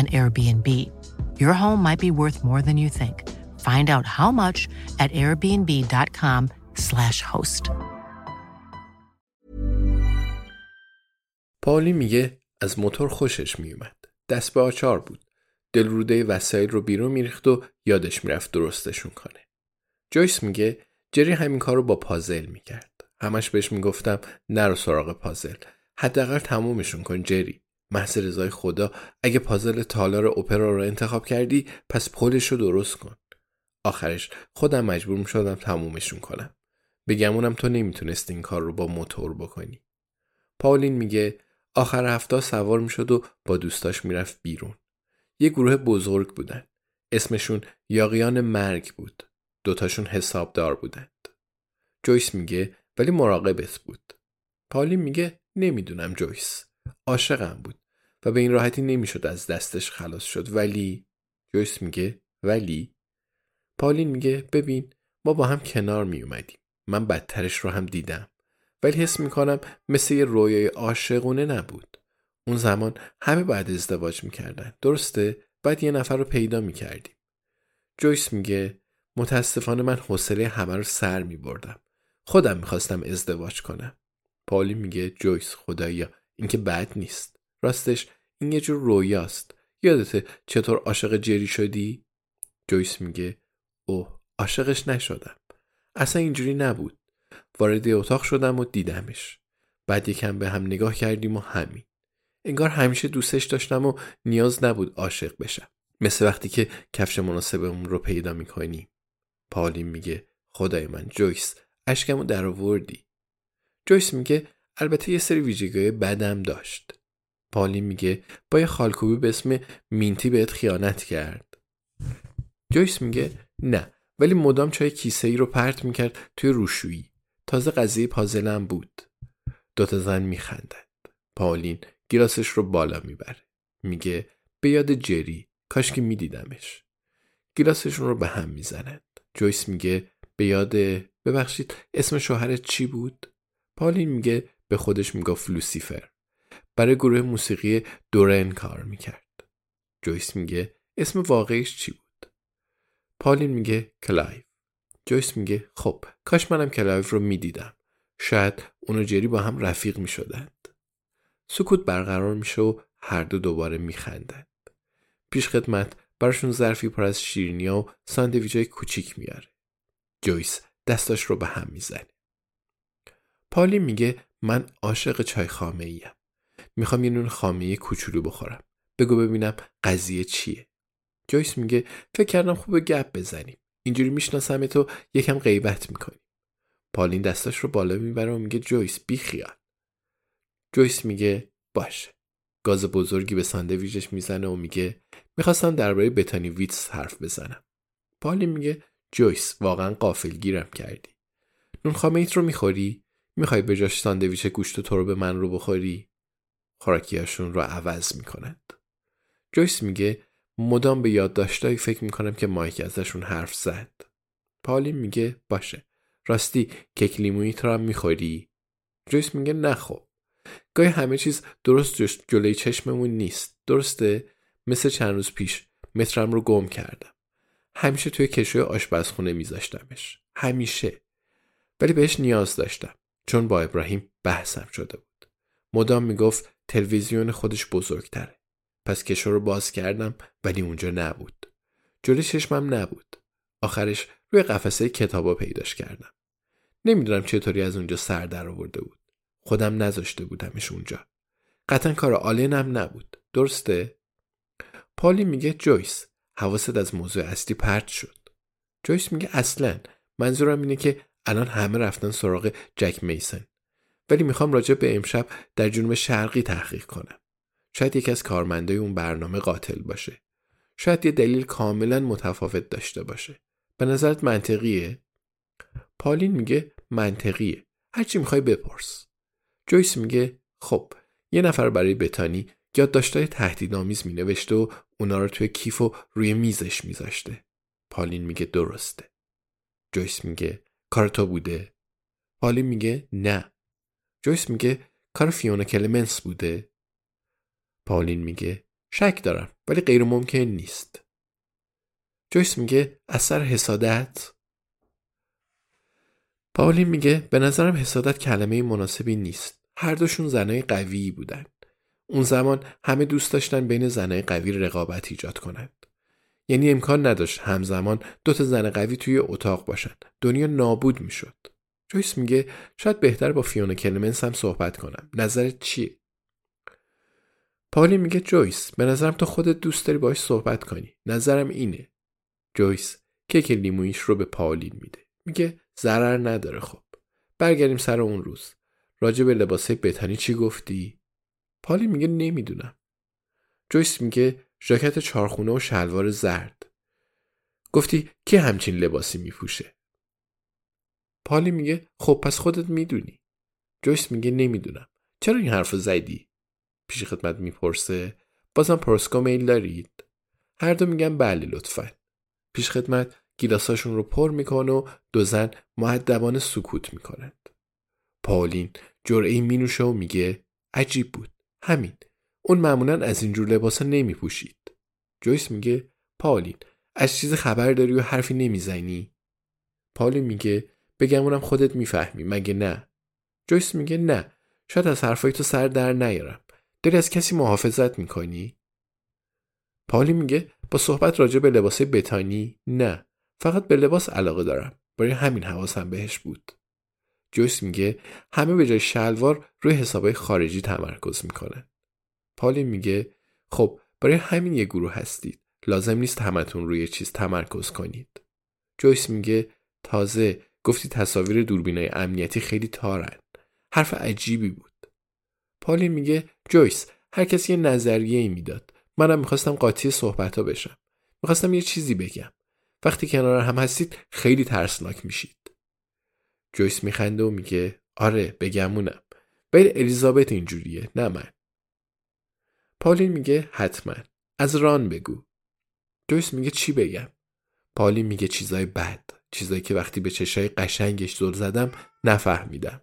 an Airbnb. Your home might be worth more than you think. Find out how much at airbnb.com/slash host. پاولی میگه از موتور خوشش میومد. دست به آچار بود. دلروده وسایل رو بیرون میریخت و یادش می‌رفت درستشون کنه. جویس میگه جری همین کار رو با پازل می‌کرد. همش بهش می‌گفتم نرو سراغ پازل. حداقل تمومشون کن جری. محض رضای خدا اگه پازل تالار اپرا رو انتخاب کردی پس پلش رو درست کن. آخرش خودم مجبور شدم تمومشون کنم. بگمونم تو نمی‌تونست این کار رو با موتور بکنی. پاولین میگه آخر هفته سوار می‌شد و با دوستاش می‌رفت بیرون. یه گروه بزرگ بودن. اسمشون یاقیان مرگ بود. دوتاشون حسابدار بودند. جویس میگه ولی مراقبت بود. پاولین میگه نمی‌دونم جویس. عاشقم بود. و به این راحتی نمی‌شد از دستش خلاص شد. ولی جویس میگه ولی؟ پالین میگه ببین ما با هم کنار می اومدیم من بدترش رو هم دیدم. ولی حس می‌کنم مثل یه رویای عاشقونه نبود. اون زمان همه بعد ازدواج می‌کردن. درسته؟ بعد یه نفر رو پیدا می‌کردیم. جویس میگه متاسفانه من حوصله همه رو سر میبردم. خودم می‌خواستم ازدواج کنم. پالی میگه جویس خدایا این که بد نیست. راستش این یه جور رویاست. یادته چطور عاشق جری شدی؟ جویس میگه اوه عاشقش نشدم. اصلا اینجوری نبود. وارد اتاق شدم و دیدمش. بعد یکم به هم نگاه کردیم و همین. انگار همیشه دوستش داشتم و نیاز نبود عاشق بشم. مثل وقتی که کفش مناسبمون رو پیدا می‌کنیم پالین میگه خدای من جویس اشکمو در آوردی جویس میگه البته یه سری ویژگی بدم داشت. پالی میگه. با یه خالکوبی به اسم مینتی بهت خیانت کرد. جویس میگه نه ولی مدام چای کیسه ای رو پرت می‌کرد توی روشویی. تازه قضیه پازلم بود. دوتا زن میخندند. پالین گیلاسش رو بالا می‌بره. میگه به یاد جری. کاش که میدیدمش. گیلاسشون رو به هم می‌زنند. جویس میگه به یاد ببخشید اسم شوهرت چی بود؟ پالین میگه به خودش می‌گفت لوسیفر. برای گروه موسیقی دورن کار می‌کرد. جویس میگه اسم واقعیش چی بود؟ پالین میگه کلایف جویس میگه خب کاش منم کلایف رو می‌دیدم. شاید اونو جری با هم رفیق می‌شدند. سکوت برقرار میشه و هر دو دوباره میخندند. پیش خدمت براشون ظرفی پر از شیرینیا و ساندویچای کوچیک میاره جویس دستاش رو به هم می‌زنه. پالین میگه من عاشق چای خامه ایم. می‌خوام یه نون خامه کوچولو بخورم. بگو ببینم قضیه چیه. جویس میگه فکر کردم خوبه گپ بزنیم. اینجوری می‌شناسم تو یکم غیبت می‌کنی. پالین دستاش رو بالا می‌بره و میگه جویس بی خیال. جویس میگه باشه. گاز بزرگی به ساندویچش می‌زنه و میگه می‌خواستم درباره بتانی ویتس حرف بزنم. پالین میگه جویس واقعا غافلگیرم کردی. نون خامه ایت رو می‌خوری؟ می‌خوای به جاش ساندویچ گوشت و ترب من رو بخوری خوراکیاشون رو عوض می‌کنند جویس میگه مدام به یادداشتایی فکر می‌کنم که مایک ازشون حرف زد. پالین میگه باشه. راستی کیک لیمویی تو هم می‌خوری؟ جویس میگه نه خب. گاهی همه چیز درست جلوی چشممون نیست. درسته؟ مثل چند روز پیش مترم رو گم کردم. همیشه توی کشوی آشپزخونه میذاشتمش. همیشه. ولی بهش نیاز داشتم. چون با ابراهیم بحثم شده مدام می‌گفت تلویزیون خودش بزرگتره. پس کشو رو باز کردم ولی اونجا نبود. جلوی چشمم نبود. آخرش روی قفسه کتابا پیداش کردم. نمی‌دونم چطوری از اونجا سر در آورده بود. خودم نذاشته بودمش اونجا. قطعا کار آلینم نبود. درسته؟ پالی میگه جویس. حواست از موضوع اصلی پرت شد. جویس میگه اصلا. منظورم اینه که الان همه رفتن سراغ جک میسن. ولی می‌خوام راجع به امشب در جنوب شرقی تحقیق کنم. شاید یکی از کارمندای اون برنامه قاتل باشه. شاید یه دلیل کاملا متفاوت داشته باشه. به نظرت منطقیه؟ پالین میگه منطقیه. هرچی می‌خوای بپرس. جویس میگه خب یه نفر برای بتانی یادداشتای تهدیدآمیز مینوشته و اونا رو توی کیف و روی میزش میذاشته. پالین میگه درسته. جویس میگه کار تو بوده؟ پالین میگه نه. جویس میگه کار فیونا کلمنس بوده. پالین میگه شک دارم ولی غیر ممکن نیست. جویس میگه از سر حسادت؟ پاولین میگه به نظرم حسادت کلمه مناسبی نیست. هر دوشون زنای قوی بودن. اون زمان همه دوست داشتن بین زنای قوی رقابت ایجاد کنند یعنی امکان نداشت همزمان دو تا زن قوی توی اتاق باشن. دنیا نابود می‌شد. جویس میگه شاید بهتر با فیونا کلمنس هم صحبت کنم. نظرت چیه؟ پالی میگه جویس به نظرم تو خودت دوست داری باش صحبت کنی. نظرم اینه. جویس کیک لیمویش رو به پالین میده. میگه ضرر نداره خب. برگردیم سر اون روز. راجع به لباسه بتانی چی گفتی؟ پالی میگه نمی‌دونم. جویس میگه ژاکت چارخونه و شلوار زرد. گفتی کی همچین لباسی میپوشه؟ پالی میگه خب پس خودت می‌دونی. جویس میگه نمی‌دونم. چرا این حرف زدی؟ پیش خدمت می‌پرسه. بازم پرسکو میل دارید. هر دو میگن بله لطفا. پیش خدمت گیلاساشون رو پر می‌کنه و دو زن معدبانه سکوت می‌کنند. پاولین جرعه مینوشه و میگه عجیب بود. همین. اون معمولا از اینجور لباسا نمیپوشید. جویس میگه پاولین از چیز خبر داری و حرفی نمی‌زنی؟ پاولین میگه بگمونم خودت می‌فهمی مگه نه؟ جویس میگه نه. شاید از حرفای تو سر در نیارم. داری از کسی محافظت می‌کنی؟ پالی میگه با صحبت راجع به لباسه بتانی؟ نه. فقط به لباس علاقه دارم. برای همین حواسم بهش بود. جویس میگه همه به جای شلوار روی حسابهای خارجی تمرکز می‌کنن. پالی میگه خب برای همین یه گروه هستید. لازم نیست همتون روی چیز تمرکز کنید. جویس میگه تازه گفتی تصاویر دوربینای امنیتی خیلی تارن. حرف عجیبی بود. پالی میگه جویس هر کسی یه نظریه ای می‌داد. منم می‌خواستم قاطی صحبت ها بشم. می‌خواستم یه چیزی بگم. وقتی کنار هم هستید خیلی ترسناک میشید. جویس میخنده و میگه آره بگمونم. ولی الیزابت اینجوریه نه من. پالین میگه حتما. از ران بگو. جویس میگه چی بگم؟ پالین میگه چیزای بد. چیزایی که وقتی به چشای قشنگش زل زدم نفهمیدم.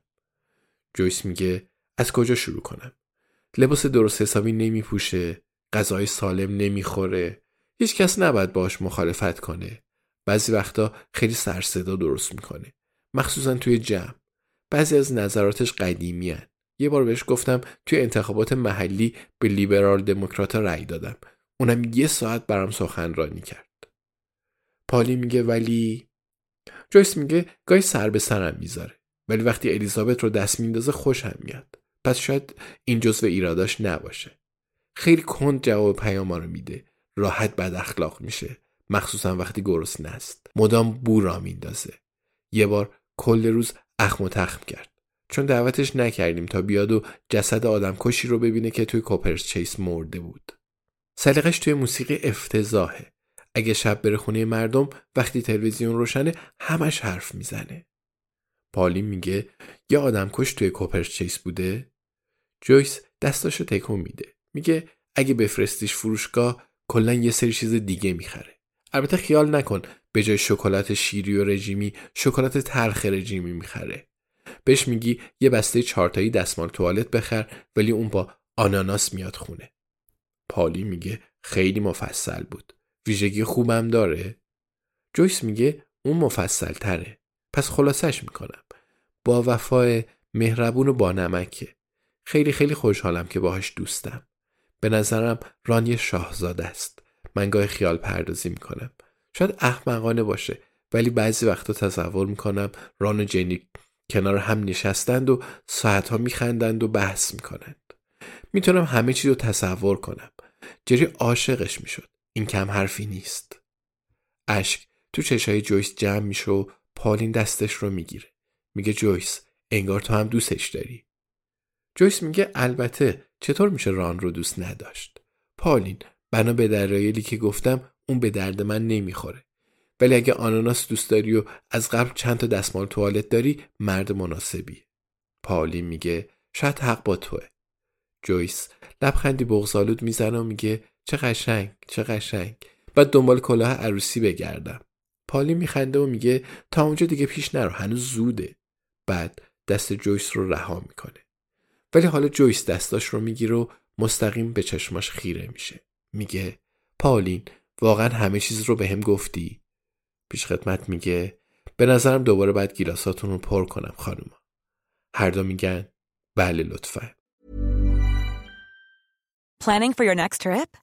جویس میگه از کجا شروع کنم؟ لباس درست حسابی نمیپوشه غذای سالم نمی‌خوره هیچ کس نباید باش مخالفت کنه. بعضی وقتا خیلی سرصدا درست می‌کنه. مخصوصا توی جمع. بعضی از نظراتش قدیمی هن. یه بار بهش گفتم توی انتخابات محلی به لیبرال دموکراتا رأی دادم. اونم یه ساعت برام سخنرانی کرد. پالی میگه ولی جویس میگه گاهی سر به سرم می‌ذاره ولی وقتی الیزابت رو دست میندازه خوشم میاد. پس شاید این جزو ایراداش نباشه. خیلی کند جواب پیام رو میده. راحت بد اخلاق میشه. مخصوصا وقتی گرسنه است مدام بو را میندازه. یه بار کل روز اخم و تخم کرد. چون دعوتش نکردیم تا بیاد و جسد آدم کشی رو ببینه که توی کوپرس چیس مرده بود. سلیقش توی موسیقی افتضاحه. اگه شب بره خونه مردم وقتی تلویزیون روشنه همش حرف می‌زنه. پالی میگه یه آدم کش توی کوپرس چیس بوده؟ جویس دستاشو تکون میده. میگه اگه بفرستیش فروشگاه کلا یه سری چیز دیگه می‌خره. البته خیال نکن به جای شکلات شیری و رژیمی شکلات تلخ رژیمی می‌خره. بهش میگی یه بسته چارتایی دستمال توالت بخر ولی اون با آناناس میاد خونه. پالی میگه خیلی مفصل بود. ویژگی خوبم داره؟ جویس میگه اون مفصل تره پس خلاصش می‌کنم. با وفای مهربون و با نمکه. خیلی خیلی خوشحالم که باهاش دوستم. به نظرم ران یه شاهزاده است. من گاه خیال پردازی می‌کنم. شاید احمقانه باشه ولی بعضی وقتا تصور می‌کنم ران و جنی کنار هم نشستند و ساعتها میخندند و بحث می‌کنند. می‌تونم همه چیز رو تصور کنم. جری عاشقش می‌شد. این کم حرفی نیست. اشک تو چشای جویس جمع میشه و پالین دستش رو می‌گیره. میگه جویس انگار تو هم دوستش داری. جویس میگه البته چطور میشه ران رو دوست نداشت؟ پالین بنا به درایلی که گفتم اون به درد من نمی‌خوره. ولی اگه آناناس دوست داری و از قبل چند تا دستمال توالت داری مرد مناسبی پالین میگه شاید حق با توه. جویس لبخندی بغزالود می‌زنه و میگه چه قشنگ چه قشنگ. بعد دنبال کلاه عروسی بگردم. پالی میخنده و میگه تا اونجا دیگه پیش نرو هنوز زوده. بعد دست جویس رو رها می‌کنه. ولی حالا جویس دستاش رو می‌گیره و مستقیم به چشماش خیره میشه. میگه پالین واقعا همه چیز رو به هم گفتی؟ پیش خدمت میگه به نظرم دوباره باید گیلاساتون رو پر کنم خانوما. هر دو میگن بله لطفا. Planning for your next trip?